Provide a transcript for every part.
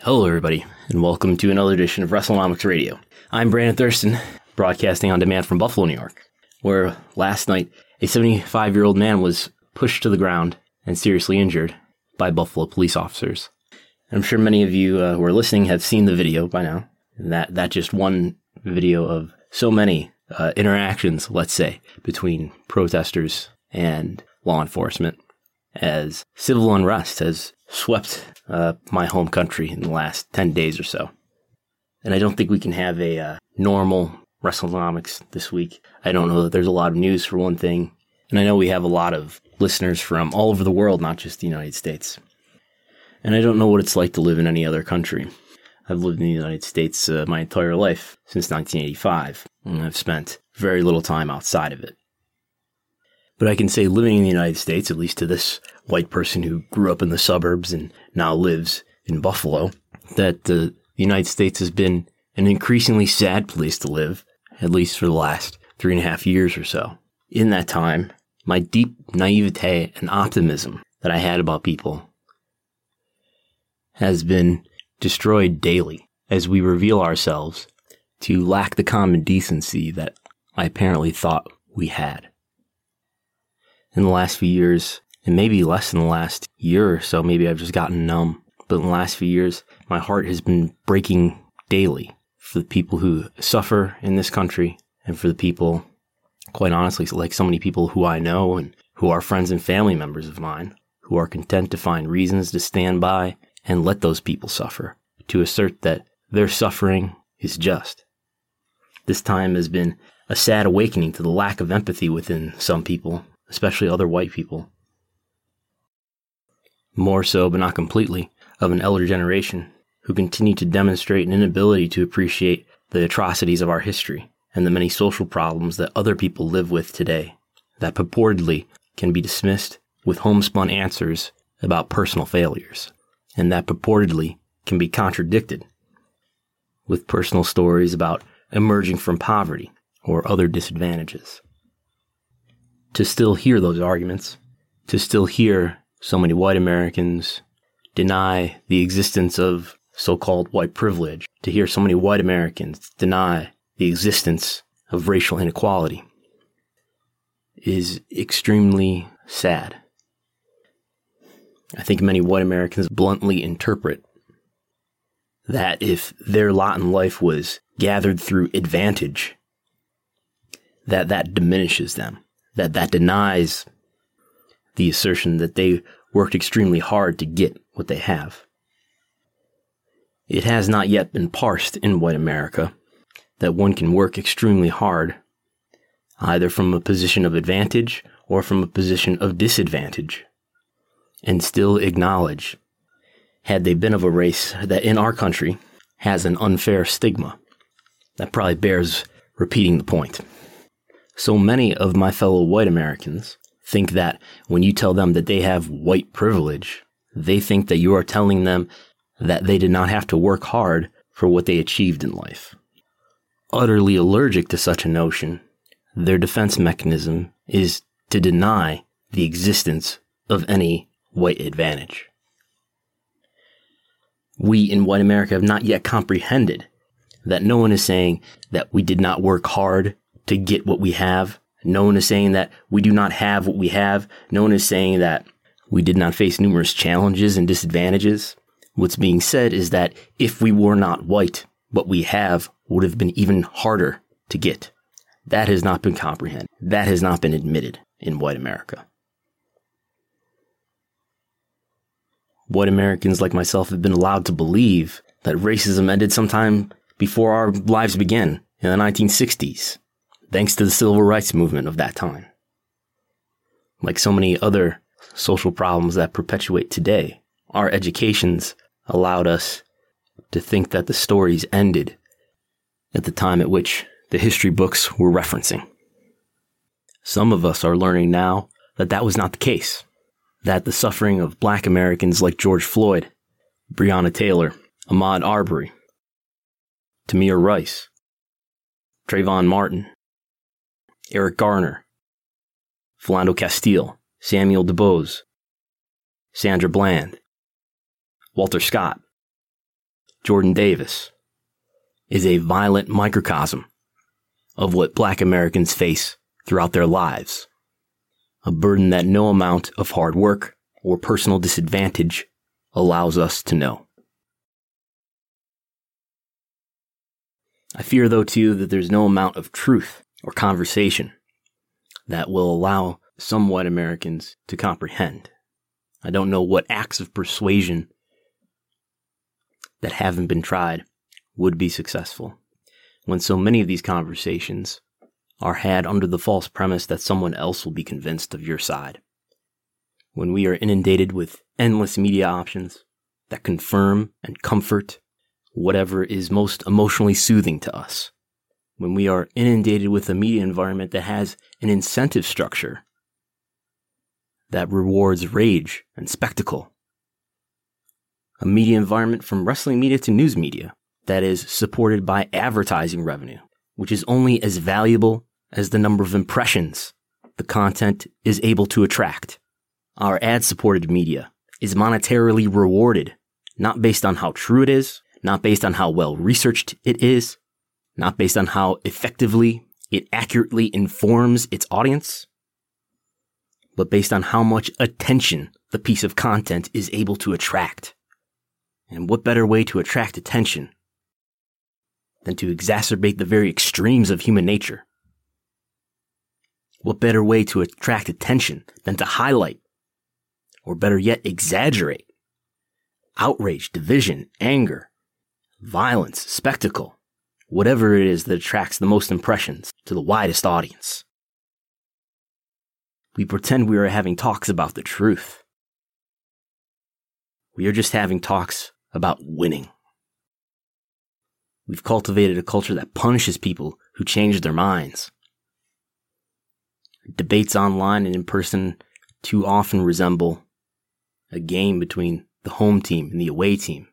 Hello, everybody, and welcome to another edition of WrestleNomics Radio. I'm Brandon Thurston, broadcasting on demand from Buffalo, New York, where last night a 75 year old man was pushed to the ground and seriously injured by Buffalo police officers. I'm sure many of you uh, who are listening have seen the video by now. That that just one video of so many uh, interactions, let's say, between protesters and law enforcement, as civil unrest has swept uh, my home country in the last ten days or so. And I don't think we can have a uh, normal WrestleNomics this week. I don't know that there's a lot of news for one thing, and I know we have a lot of listeners from all over the world, not just the United States. And I don't know what it's like to live in any other country. I've lived in the United States uh, my entire life since 1985, and I've spent very little time outside of it. But I can say living in the United States, at least to this white person who grew up in the suburbs and now lives in Buffalo, that the United States has been an increasingly sad place to live, at least for the last three and a half years or so. In that time, my deep naivete and optimism that I had about people has been destroyed daily as we reveal ourselves to lack the common decency that I apparently thought we had. In the last few years, and maybe less than the last year or so, maybe I've just gotten numb, but in the last few years, my heart has been breaking daily for the people who suffer in this country and for the people, quite honestly, like so many people who I know and who are friends and family members of mine, who are content to find reasons to stand by and let those people suffer, to assert that their suffering is just. This time has been a sad awakening to the lack of empathy within some people, especially other white people. More so, but not completely, of an elder generation who continue to demonstrate an inability to appreciate the atrocities of our history and the many social problems that other people live with today that purportedly can be dismissed with homespun answers about personal failures and that purportedly can be contradicted with personal stories about emerging from poverty or other disadvantages. To still hear those arguments, to still hear so many white Americans deny the existence of so called white privilege, to hear so many white Americans deny the existence of racial inequality is extremely sad. I think many white Americans bluntly interpret that if their lot in life was gathered through advantage, that that diminishes them, that that denies the assertion that they worked extremely hard to get what they have. It has not yet been parsed in white America that one can work extremely hard, either from a position of advantage or from a position of disadvantage and still acknowledge, had they been of a race that in our country has an unfair stigma. That probably bears repeating the point. So many of my fellow white Americans think that when you tell them that they have white privilege, they think that you are telling them that they did not have to work hard for what they achieved in life. Utterly allergic to such a notion, their defense mechanism is to deny the existence of any white advantage. We in white America have not yet comprehended that no one is saying that we did not work hard to get what we have. No one is saying that we do not have what we have. No one is saying that we did not face numerous challenges and disadvantages. What's being said is that if we were not white, what we have would have been even harder to get. That has not been comprehended. That has not been admitted in white America. white Americans like myself have been allowed to believe that racism ended sometime before our lives began in the 1960s, thanks to the civil rights movement of that time. Like so many other social problems that perpetuate today, our educations allowed us to think that the stories ended at the time at which the history books were referencing. Some of us are learning now that that was not the case that the suffering of black Americans like George Floyd, Breonna Taylor, Ahmaud Arbery, Tamir Rice, Trayvon Martin, Eric Garner, Philando Castile, Samuel DuBose, Sandra Bland, Walter Scott, Jordan Davis, is a violent microcosm of what black Americans face throughout their lives. A burden that no amount of hard work or personal disadvantage allows us to know. I fear, though, too, that there's no amount of truth or conversation that will allow some white Americans to comprehend. I don't know what acts of persuasion that haven't been tried would be successful when so many of these conversations are had under the false premise that someone else will be convinced of your side. When we are inundated with endless media options that confirm and comfort whatever is most emotionally soothing to us. When we are inundated with a media environment that has an incentive structure that rewards rage and spectacle. A media environment from wrestling media to news media that is supported by advertising revenue, which is only as valuable as the number of impressions the content is able to attract. Our ad supported media is monetarily rewarded, not based on how true it is, not based on how well researched it is, not based on how effectively it accurately informs its audience, but based on how much attention the piece of content is able to attract. And what better way to attract attention than to exacerbate the very extremes of human nature? What better way to attract attention than to highlight, or better yet, exaggerate outrage, division, anger, violence, spectacle, whatever it is that attracts the most impressions to the widest audience? We pretend we are having talks about the truth. We are just having talks about winning. We've cultivated a culture that punishes people who change their minds. Debates online and in person too often resemble a game between the home team and the away team,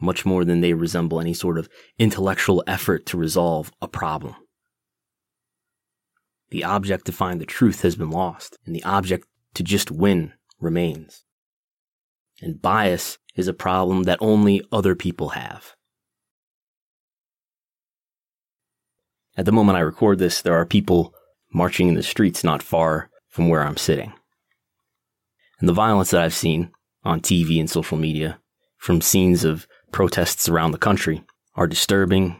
much more than they resemble any sort of intellectual effort to resolve a problem. The object to find the truth has been lost, and the object to just win remains. And bias is a problem that only other people have. At the moment I record this, there are people marching in the streets not far from where I'm sitting. And the violence that I've seen on TV and social media from scenes of protests around the country are disturbing.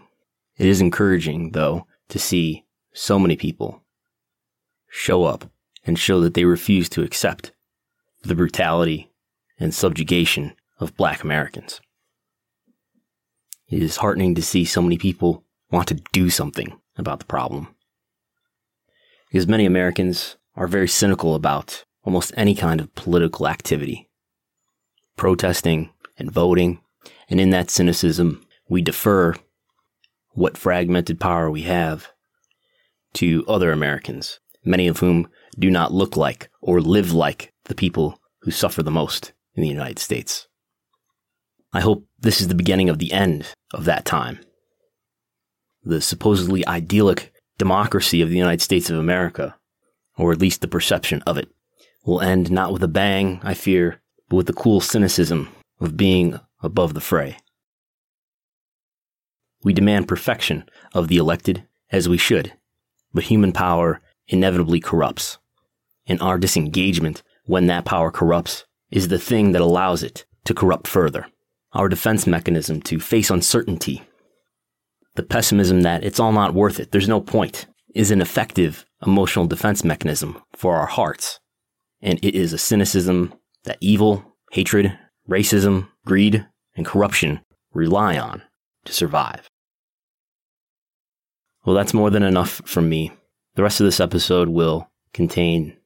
It is encouraging, though, to see so many people show up and show that they refuse to accept the brutality and subjugation of black Americans. It is heartening to see so many people want to do something about the problem. Because many Americans are very cynical about almost any kind of political activity, protesting and voting, and in that cynicism, we defer what fragmented power we have to other Americans, many of whom do not look like or live like the people who suffer the most in the United States. I hope this is the beginning of the end of that time the supposedly idyllic democracy of the United States of America, or at least the perception of it, will end not with a bang, I fear, but with the cool cynicism of being above the fray. We demand perfection of the elected, as we should, but human power inevitably corrupts. And our disengagement when that power corrupts is the thing that allows it to corrupt further. Our defense mechanism to face uncertainty the pessimism that it's all not worth it, there's no point, is an effective emotional defense mechanism for our hearts. And it is a cynicism that evil, hatred, racism, greed, and corruption rely on to survive. Well, that's more than enough from me. The rest of this episode will contain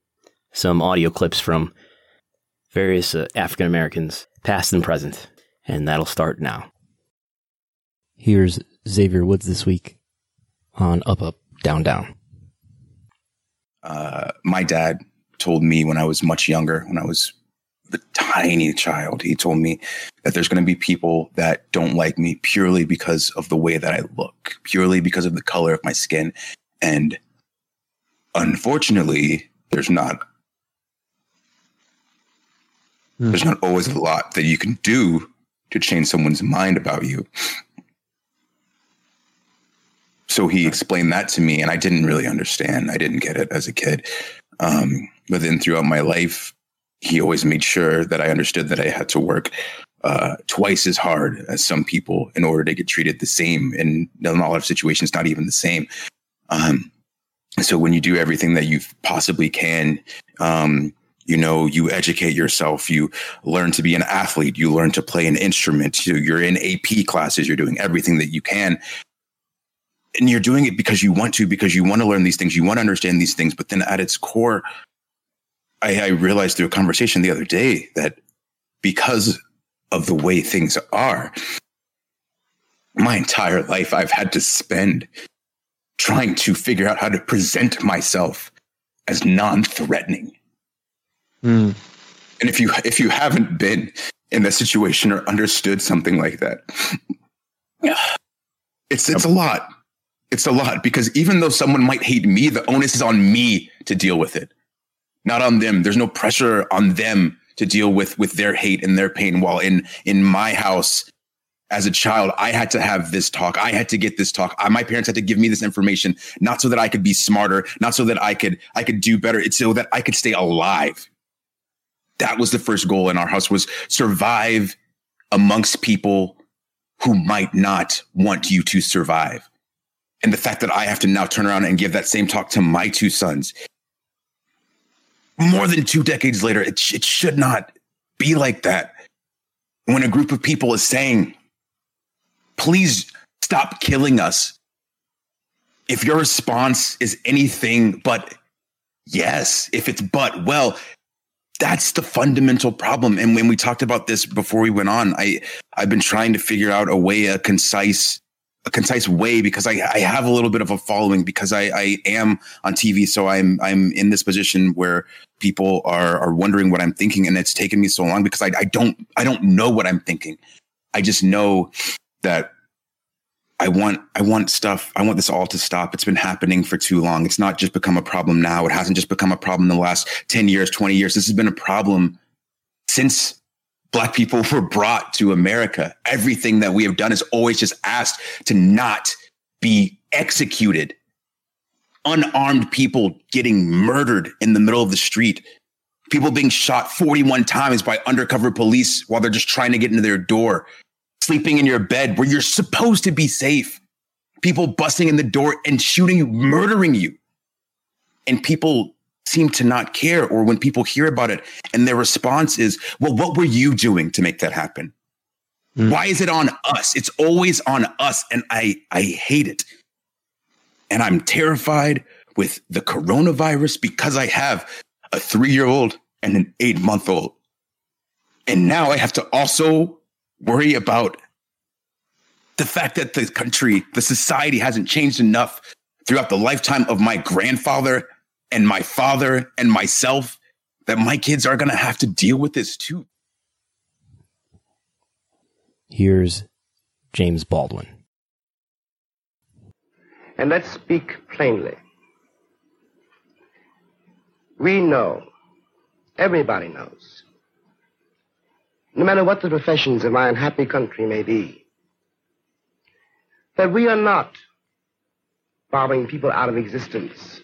some audio clips from various uh, African Americans, past and present, and that'll start now. Here's Xavier Woods this week on Up Up Down Down? Uh, my dad told me when I was much younger, when I was a tiny child, he told me that there's going to be people that don't like me purely because of the way that I look, purely because of the color of my skin. And unfortunately, there's not mm. there's not always a lot that you can do to change someone's mind about you. So he explained that to me, and I didn't really understand. I didn't get it as a kid. Um, but then throughout my life, he always made sure that I understood that I had to work uh, twice as hard as some people in order to get treated the same. And in a lot of situations, not even the same. Um, so when you do everything that you possibly can, um, you know, you educate yourself, you learn to be an athlete, you learn to play an instrument, you're in AP classes, you're doing everything that you can. And you're doing it because you want to, because you want to learn these things, you want to understand these things. But then at its core, I, I realized through a conversation the other day that because of the way things are, my entire life I've had to spend trying to figure out how to present myself as non-threatening. Mm. And if you if you haven't been in that situation or understood something like that, it's it's a lot. It's a lot because even though someone might hate me, the onus is on me to deal with it, not on them. There's no pressure on them to deal with with their hate and their pain. While in in my house, as a child, I had to have this talk. I had to get this talk. I, my parents had to give me this information, not so that I could be smarter, not so that I could I could do better. It's so that I could stay alive. That was the first goal in our house was survive amongst people who might not want you to survive. And the fact that I have to now turn around and give that same talk to my two sons more than two decades later, it, it should not be like that. When a group of people is saying, please stop killing us. If your response is anything but yes, if it's but, well, that's the fundamental problem. And when we talked about this before we went on, I I've been trying to figure out a way, a concise, a concise way because I, I have a little bit of a following because I, I am on TV. So I'm I'm in this position where people are are wondering what I'm thinking. And it's taken me so long because I, I don't I don't know what I'm thinking. I just know that I want I want stuff. I want this all to stop. It's been happening for too long. It's not just become a problem now. It hasn't just become a problem in the last 10 years, 20 years. This has been a problem since black people were brought to America. Everything that we have done is always just asked to not be executed. Unarmed people getting murdered in the middle of the street. People being shot 41 times by undercover police while they're just trying to get into their door sleeping in your bed where you're supposed to be safe. People busting in the door and shooting you, murdering you. And people seem to not care. Or when people hear about it and their response is, well, what were you doing to make that happen? Mm. Why is it on us? It's always on us. And I, I hate it. And I'm terrified with the coronavirus because I have a three year old and an eight month old. And now I have to also worry about the fact that the country, the society hasn't changed enough throughout the lifetime of my grandfather and my father and myself that my kids are going to have to deal with this too. Here's James Baldwin. And let's speak plainly. We know, everybody knows, no matter what the professions of my unhappy country may be, that we are not bombing people out of existence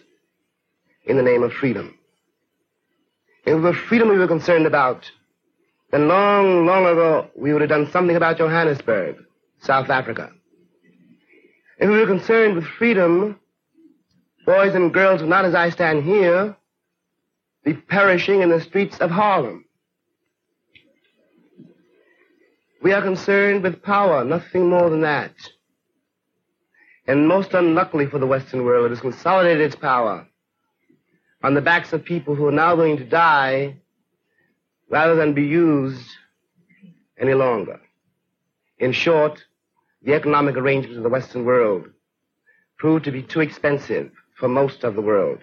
in the name of freedom. If it were freedom we were concerned about, then long, long ago we would have done something about Johannesburg, South Africa. If we were concerned with freedom, boys and girls would not, as I stand here, be perishing in the streets of Harlem. We are concerned with power, nothing more than that. And most unluckily for the Western world, it has consolidated its power on the backs of people who are now going to die rather than be used any longer. In short, the economic arrangements of the Western world proved to be too expensive for most of the world.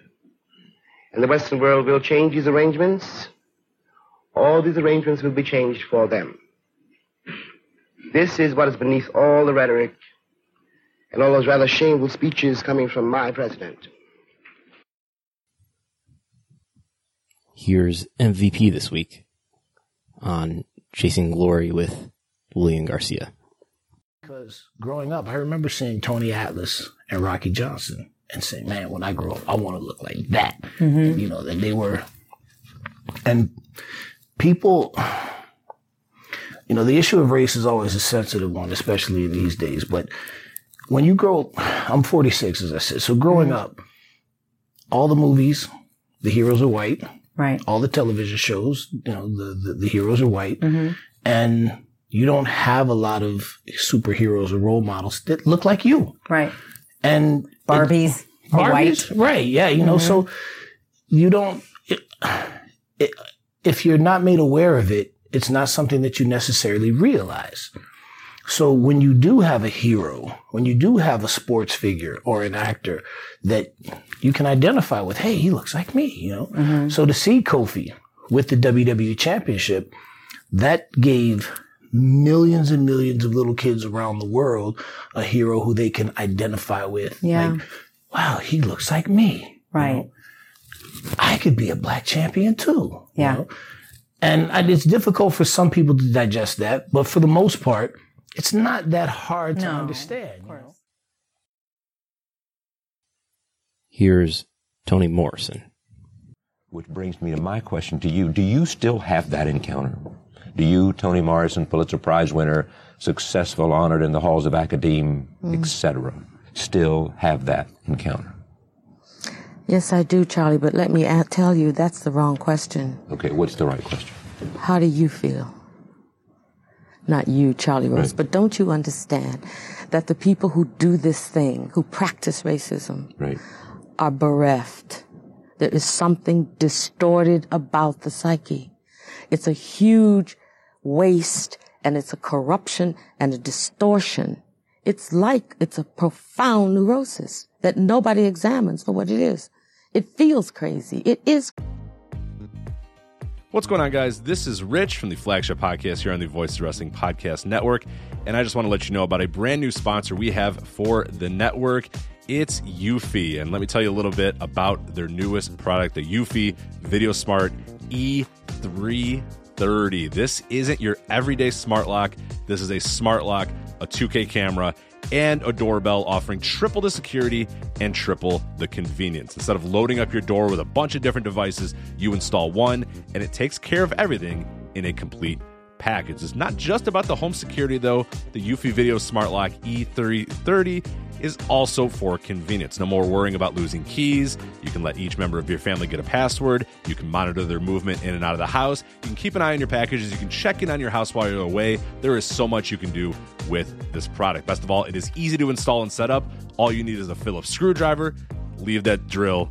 And the Western world will change these arrangements. All these arrangements will be changed for them. This is what is beneath all the rhetoric and all those rather shameful speeches coming from my president. Here's MVP this week on Chasing Glory with Lilian Garcia. Because growing up, I remember seeing Tony Atlas and Rocky Johnson and saying, man, when I grow up, I want to look like that. Mm-hmm. You know, that they were, and people, you know, the issue of race is always a sensitive one, especially these days. But when you grow, up I'm 46, as I said. So growing mm-hmm. up, all the movies, the heroes are white. Right. All the television shows, you know, the, the, the heroes are white. Mm-hmm. And you don't have a lot of superheroes or role models that look like you. Right. And Barbies. It, Barbies. White. Right. Yeah. You know, mm-hmm. so you don't, it, it, if you're not made aware of it, it's not something that you necessarily realize. So when you do have a hero, when you do have a sports figure or an actor that you can identify with, hey, he looks like me, you know? Mm-hmm. So to see Kofi with the WWE championship, that gave millions and millions of little kids around the world a hero who they can identify with. Yeah. Like, wow, he looks like me. Right. You know? I could be a black champion too. Yeah. You know? And it's difficult for some people to digest that, but for the most part, it's not that hard to understand. You know? Here's Toni Morrison. Which brings me to my question to you. Do you still have that encounter? Do you, Toni Morrison, Pulitzer Prize winner, successful, honored in the halls of academe, mm. etc., still have that encounter? Yes, I do, Charlie, but let me tell you that's the wrong question. Okay, what's the right question? How do you feel? Not you, Charlie Rose, right. but don't you understand that the people who do this thing, who practice racism, right. are bereft? There is something distorted about the psyche. It's a huge waste and it's a corruption and a distortion. It's like it's a profound neurosis that nobody examines for what it is. It feels crazy. It is. What's going on, guys? This is Rich from the flagship podcast here on the Voice of Wrestling Podcast Network. And I just want to let you know about a brand new sponsor we have for the network. It's Eufy. And let me tell you a little bit about their newest product, the Eufy Video Smart E3 30. This isn't your everyday smart lock. This is a smart lock, a 2K camera, and a doorbell offering triple the security and triple the convenience. Instead of loading up your door with a bunch of different devices, you install one and it takes care of everything in a complete package. It's not just about the home security though. The Eufy Video Smart Lock E330 is also for convenience. No more worrying about losing keys. You can let each member of your family get a password. You can monitor their movement in and out of the house. You can keep an eye on your packages. You can check in on your house while you're away. There is so much you can do with this product. Best of all, it is easy to install and set up. All you need is a Phillips screwdriver. Leave that drill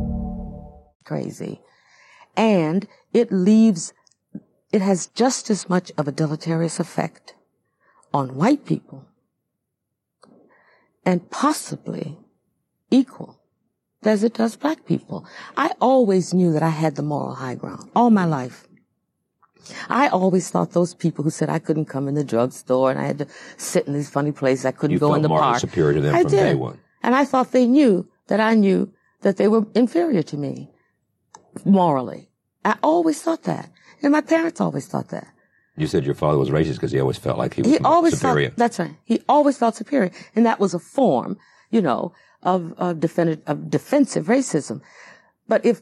crazy. And it leaves, it has just as much of a deleterious effect on white people and possibly equal as it does black people. I always knew that I had the moral high ground all my life. I always thought those people who said I couldn't come in the drugstore and I had to sit in these funny places, I couldn't you go in the park. superior to them I from did. day one. And I thought they knew that I knew that they were inferior to me morally. I always thought that. And my parents always thought that. You said your father was racist because he always felt like he was He always superior. felt, that's right. He always felt superior. And that was a form, you know, of, of, defend, of defensive racism. But if,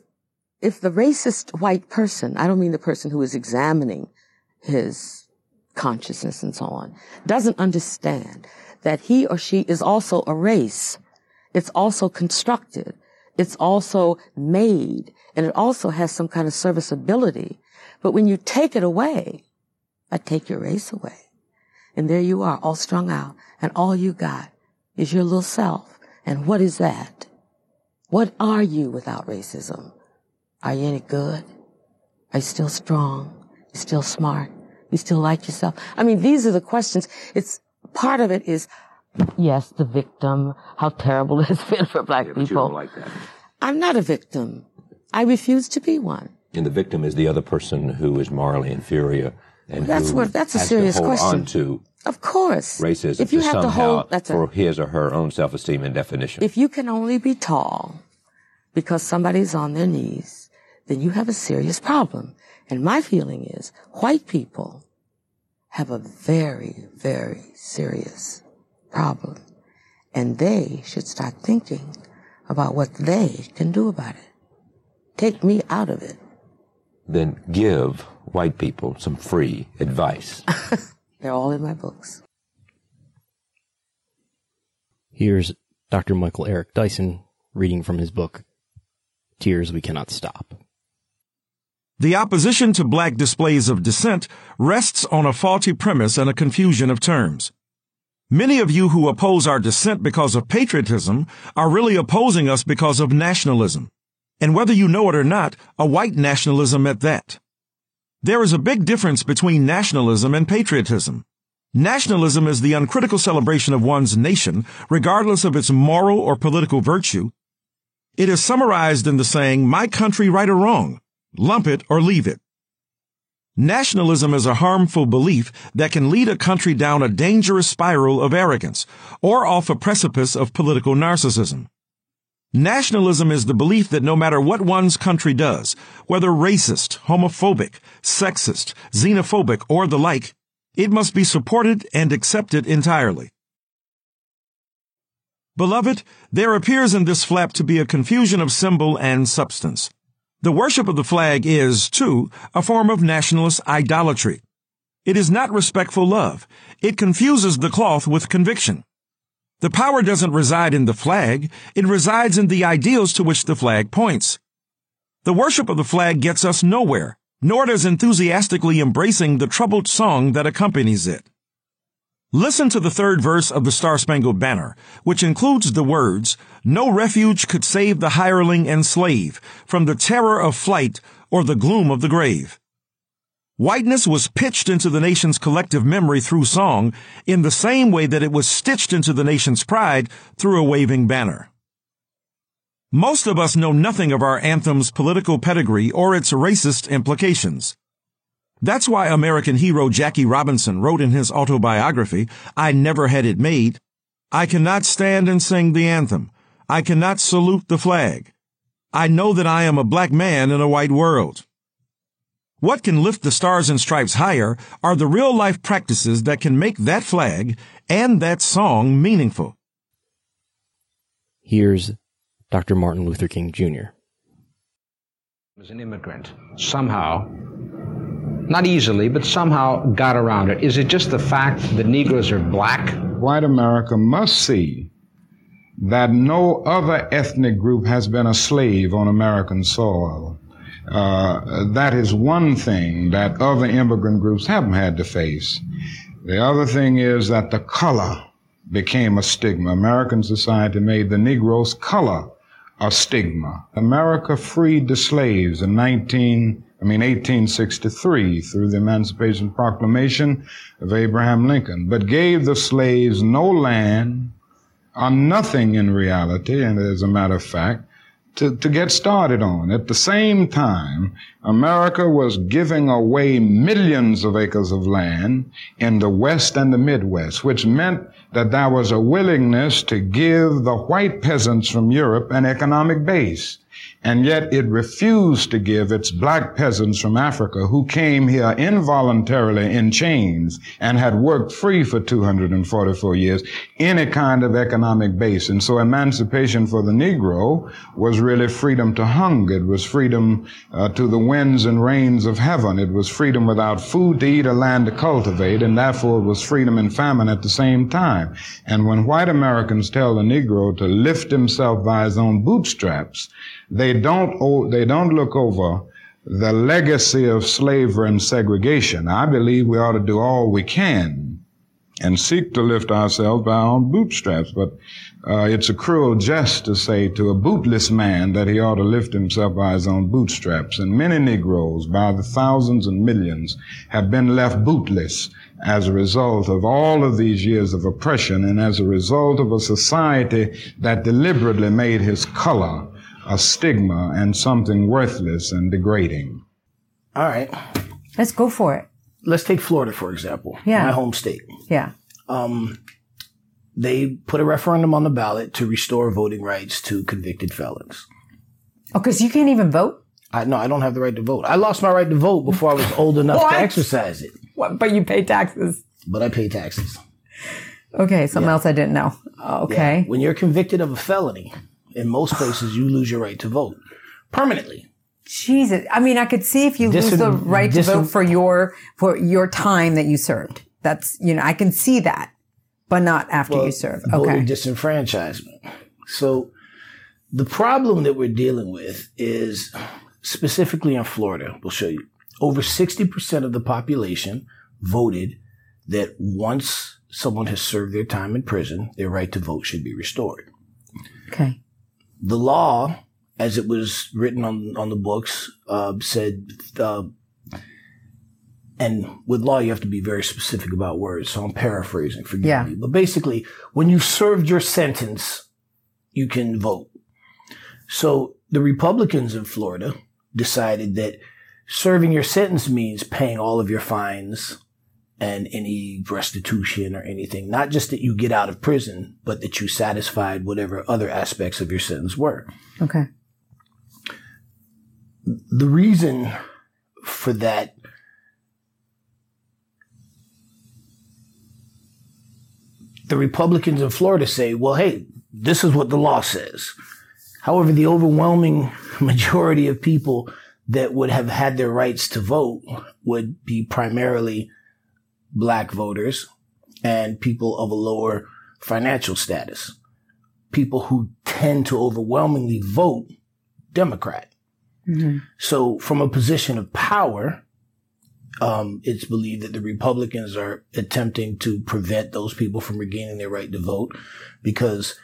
if the racist white person, I don't mean the person who is examining his consciousness and so on, doesn't understand that he or she is also a race. It's also constructed. It's also made and it also has some kind of serviceability. But when you take it away, I take your race away. And there you are, all strung out, and all you got is your little self. And what is that? What are you without racism? Are you any good? Are you still strong? Are You still smart? Are You still like yourself? I mean, these are the questions. It's part of it is, yes, the victim, how terrible it has been for black Yeah, but you people. don't like that. I'm not a victim. I refuse to be one. And the victim is the other person who is morally inferior and That's who what- that's a has serious to hold question. on to Of course. racism if you to have to hold, that's for a, his or her own self-esteem and definition. if you can only be tall because somebody's on their knees, then you have a serious problem. And my feeling is white people have a very, very serious problem. And they should start thinking about what they can do about it. Take me out of it. then give white people some free advice. They're all in my books. Here's Dr. Michael Eric Dyson reading from his book, Tears We Cannot Stop. The opposition to black displays of dissent rests on a faulty premise and a confusion of terms. Many of you who oppose our dissent because of patriotism are really opposing us because of nationalism. And whether you know it or not, a white nationalism at that. There is a big difference between nationalism and patriotism. Nationalism is the uncritical celebration of one's nation, regardless of its moral or political virtue. It is summarized in the saying, my country right or wrong, lump it or leave it. Nationalism is a harmful belief that can lead a country down a dangerous spiral of arrogance or off a precipice of political narcissism. Nationalism is the belief that no matter what one's country does, whether racist, homophobic, sexist, xenophobic, or the like, it must be supported and accepted entirely. Beloved, there appears in this flap to be a confusion of symbol and substance. The worship of the flag is, too, a form of nationalist idolatry. It is not respectful love. It confuses the cloth with conviction. The power doesn't reside in the flag, it resides in the ideals to which the flag points. The worship of the flag gets us nowhere, nor does enthusiastically embracing the troubled song that accompanies it. Listen to the third verse of the Star Spangled Banner, which includes the words, No refuge could save the hireling and slave from the terror of flight or the gloom of the grave. Whiteness was pitched into the nation's collective memory through song in the same way that it was stitched into the nation's pride through a waving banner. Most of us know nothing of our anthem's political pedigree or its racist implications. That's why American hero Jackie Robinson wrote in his autobiography, I Never Had It Made, I cannot stand and sing the anthem. I cannot salute the flag. I know that I am a black man in a white world. What can lift the stars and stripes higher are the real life practices that can make that flag and that song meaningful. Here's Dr. Martin Luther King Jr. as an immigrant somehow not easily but somehow got around it is it just the fact that negroes are black white America must see that no other ethnic group has been a slave on American soil. Uh, that is one thing that other immigrant groups haven't had to face. The other thing is that the color became a stigma. American society made the Negro's color a stigma. America freed the slaves in 19, I mean 1863 through the Emancipation Proclamation of Abraham Lincoln, but gave the slaves no land, or nothing in reality, and as a matter of fact, to, to get started on. At the same time, America was giving away millions of acres of land in the West and the Midwest, which meant that there was a willingness to give the white peasants from Europe an economic base and yet it refused to give its black peasants from Africa who came here involuntarily in chains and had worked free for 244 years any kind of economic base. And so emancipation for the Negro was really freedom to hunger. It was freedom uh, to the winds and rains of heaven. It was freedom without food to eat or land to cultivate, and therefore it was freedom and famine at the same time. And when white Americans tell the Negro to lift himself by his own bootstraps, they don't, they don't look over the legacy of slavery and segregation. I believe we ought to do all we can and seek to lift ourselves by our own bootstraps. But uh, it's a cruel jest to say to a bootless man that he ought to lift himself by his own bootstraps. And many Negroes, by the thousands and millions, have been left bootless as a result of all of these years of oppression and as a result of a society that deliberately made his color a stigma and something worthless and degrading. All right. Let's go for it. Let's take Florida, for example. Yeah. My home state. Yeah. Um, they put a referendum on the ballot to restore voting rights to convicted felons. Oh, because you can't even vote? I no, I don't have the right to vote. I lost my right to vote before I was old enough to exercise it. What? But you pay taxes. But I pay taxes. Okay, something Yeah. else I didn't know. Okay. Yeah. When you're convicted of a felony, in most places you lose your right to vote permanently. Jesus. I mean, I could see if you lose the right to vote for your for your time that you served. That's you know, I can see that, but not after Well, you serve. voter Okay. disenfranchisement. So the problem that we're dealing with is specifically in Florida, we'll show you. Over 60% of the population voted that once someone has served their time in prison, their right to vote should be restored. Okay. The law, as it was written on, on the books, uh, said, uh, and with law, you have to be very specific about words. So I'm paraphrasing, forgive Yeah. me. But basically, when you served your sentence, you can vote. So the Republicans in Florida decided that serving your sentence means paying all of your fines and any restitution or anything. Not just that you get out of prison, but that you satisfied whatever other aspects of your sentence were. Okay. The reason for that the Republicans in Florida say, well, hey, this is what the law says. However, the overwhelming majority of people that would have had their rights to vote would be primarily black voters and people of a lower financial status. People who tend to overwhelmingly vote Democrat. So from a position of power, um, it's believed that the Republicans are attempting to prevent those people from regaining their right to vote because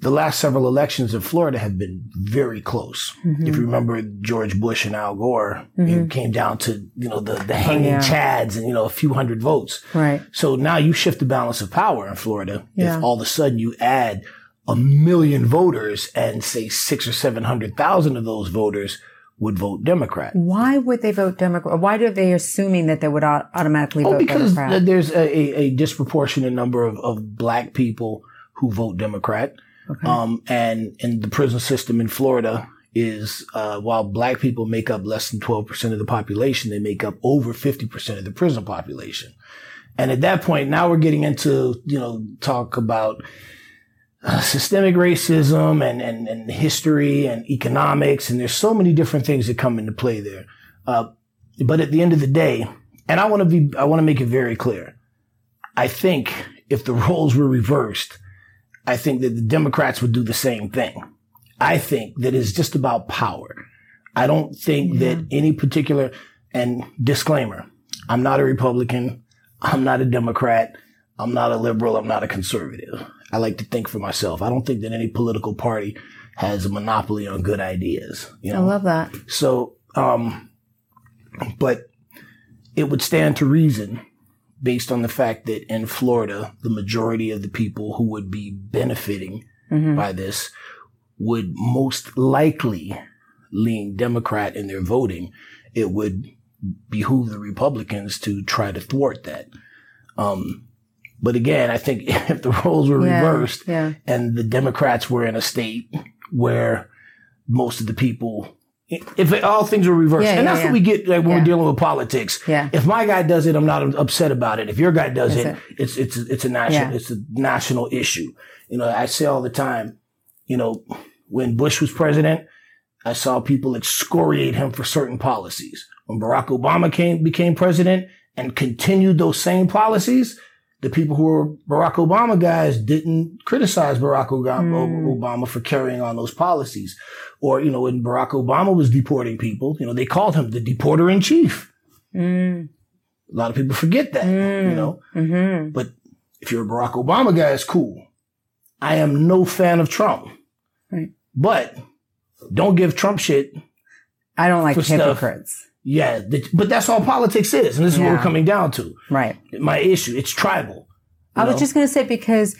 the last several elections in Florida have been very close. Mhm. If you remember George Bush and Al Gore, it Mhm. came down to, you know, the, the hanging yeah. chads and, you know, a few hundred votes. Right. So now you shift the balance of power in Florida. Yeah. If all of a sudden you add a million voters and say six or 700,000 of those voters would vote Democrat. Why would they vote Democrat? Why are they assuming that they would automatically Oh, vote because Democrat? th- there's a, a, a disproportionate number of, of black people who vote Democrat. Okay. Um, and, and the prison system in Florida is, uh, while black people make up less than 12% of the population, they make up over 50% of the prison population. And at that point, now we're getting into, you know, talk about uh, systemic racism and, and, and history and economics. And there's so many different things that come into play there. Uh, but at the end of the day, and I want to be, I want to make it very clear. I think if the roles were reversed, I think that the Democrats would do the same thing. I think that it's just about power. I don't think that any particular, and disclaimer, I'm not a Republican. I'm not a Democrat. I'm not a liberal. I'm not a conservative. I like to think for myself. I don't think that any political party has a monopoly on good ideas. You know, I love that. So, um, but it would stand to reason based on the fact that in Florida, the majority of the people who would be benefiting Mhm. by this would most likely lean Democrat in their voting. It would behoove the Republicans to try to thwart that. Um, but again, I think if the roles were Yeah, reversed yeah. and the Democrats were in a state where most of the people, if it, all things were reversed, Yeah, and yeah, that's yeah. what we get like, when we're dealing with politics. Yeah. If my guy does it, I'm not upset about it. If your guy does That's it, it's it's it's a national it's a national issue. You know, I say all the time. You know, when Bush was president, I saw people excoriate him for certain policies. When Barack Obama came became president and continued those same policies, the people who were Barack Obama guys didn't criticize Barack Obama, Obama for carrying on those policies. Or, you know, when Barack Obama was deporting people, you know, they called him the deporter in chief. Mm. A lot of people forget that, you know. Mm-hmm. But if you're a Barack Obama guy, it's cool. I am no fan of Trump. Right. But don't give Trump shit. I don't like for stuff. Yeah, th- but that's all politics is, and this is what Yeah. we're coming down to. Right. My issue, it's tribal. I was know? just going to say because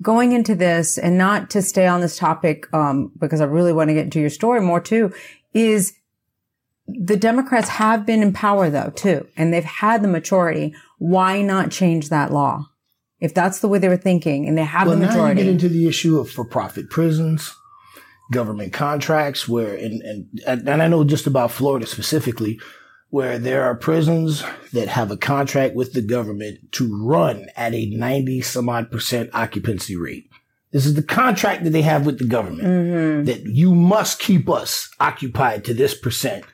going into this and not to stay on this topic, um, because I really want to get into your story more too, is the Democrats have been in power though too, and they've had the majority. Why not change that law? If that's the way they were thinking and they have well, the now you majority. get into the issue of for-profit prisons, government contracts, where and and and I know just about Florida specifically, where there are prisons that have a contract with the government to run at a ninety some odd percent occupancy rate. This is the contract that they have with the government Mm-hmm. that you must keep us occupied to this percent,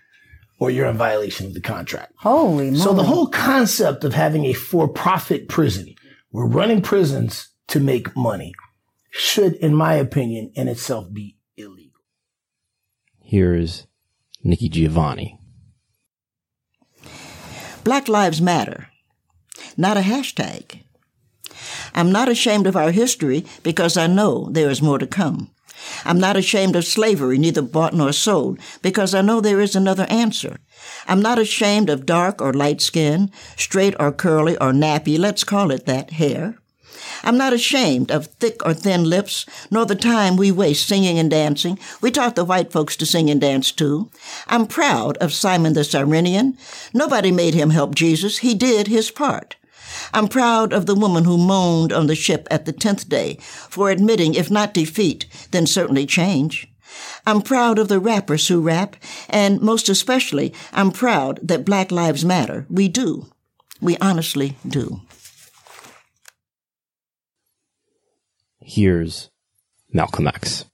or you're in violation of the contract. Holy moly. So the whole concept of having a for-profit prison, we're running prisons to make money, should, in my opinion, in itself be. Here's Nikki Giovanni. Black Lives Matter, not a hashtag. I'm not ashamed of our history because I know there is more to come. I'm not ashamed of slavery, neither bought nor sold, because I know there is another answer. I'm not ashamed of dark or light skin, straight or curly or nappy, let's call it that, hair. I'm not ashamed of thick or thin lips, nor the time we waste singing and dancing. We taught the white folks to sing and dance too. I'm proud of Simon the Cyrenian. Nobody made him help Jesus. He did his part. I'm proud of the woman who moaned on the ship at the tenth day for admitting, if not defeat, then certainly change. I'm proud of the rappers who rap, and most especially, I'm proud that Black Lives Matter. We do. We honestly do. Here's Malcolm X.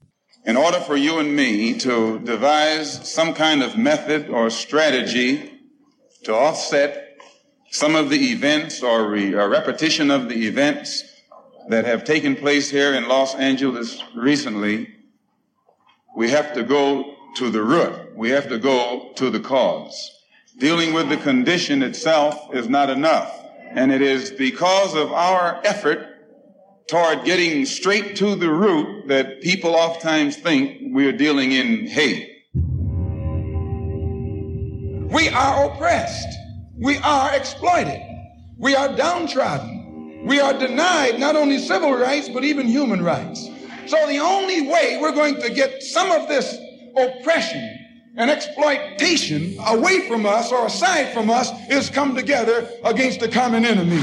In order for you and me to devise some kind of method or strategy to offset some of the events or re- a repetition of the events that have taken place here in Los Angeles recently, we have to go to the root. We have to go to the cause. Dealing with the condition itself is not enough. And it is because of our effort toward getting straight to the root that people oftentimes think we're dealing in hate. We are oppressed. We are exploited. We are downtrodden. We are denied not only civil rights, but even human rights. So the only way we're going to get some of this oppression and exploitation away from us or aside from us is come together against the common enemy.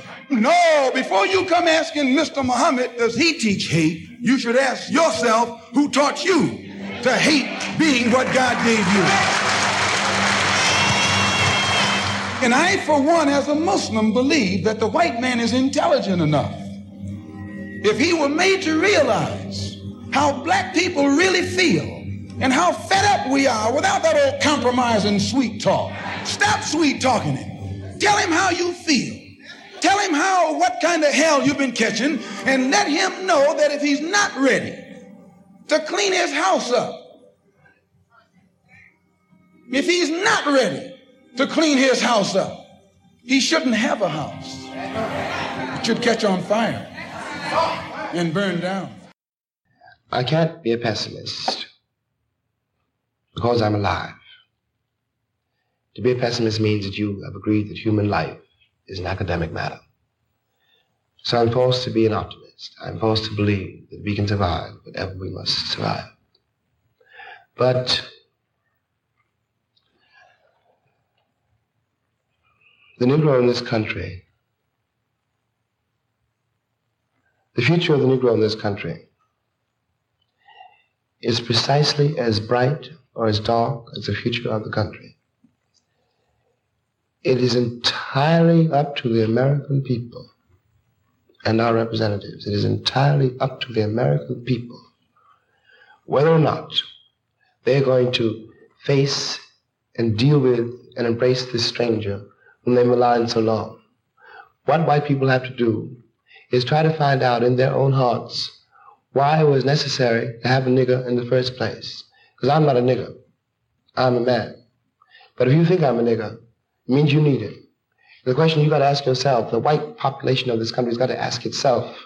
No, before you come asking Mr. Muhammad, does he teach hate? You should ask yourself, who taught you to hate being what God gave you? And I, for one, as a Muslim, believe that the white man is intelligent enough if he were made to realize how black people really feel and how fed up we are without that old compromising sweet talk. Stop sweet talking him. Tell him how you feel. Tell him how, what kind of hell you've been catching, and let him know that if he's not ready to clean his house up, if he's not ready to clean his house up, he shouldn't have a house. It should catch on fire and burn down. I can't be a pessimist because I'm alive. To be a pessimist means that you have agreed that human life is an academic matter. So I'm forced to be an optimist. I'm forced to believe that we can survive whatever we must survive. But the Negro in this country, the future of the Negro in this country is precisely as bright or as dark as the future of the country. It is entirely up to the American people and our representatives. It is entirely up to the American people whether or not they're going to face and deal with and embrace this stranger whom they've maligned so long. What white people have to do is try to find out in their own hearts why it was necessary to have a nigger in the first place. Because I'm not a nigger. I'm a man. But if you think I'm a nigger, means you need it. The question you got to ask yourself, the white population of this country has got to ask itself,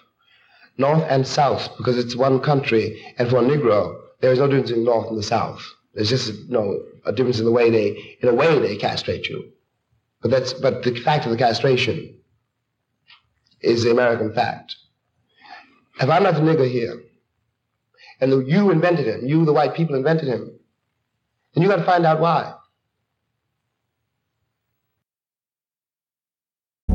North and South, because it's one country, and for a Negro, there is no difference in North and the South. There's just you know, a difference in the way they, in a way, they castrate you. But that's, but the fact of the castration is the American fact. If I'm not the nigger here, and you invented him, you, the white people, invented him, then you got to find out why.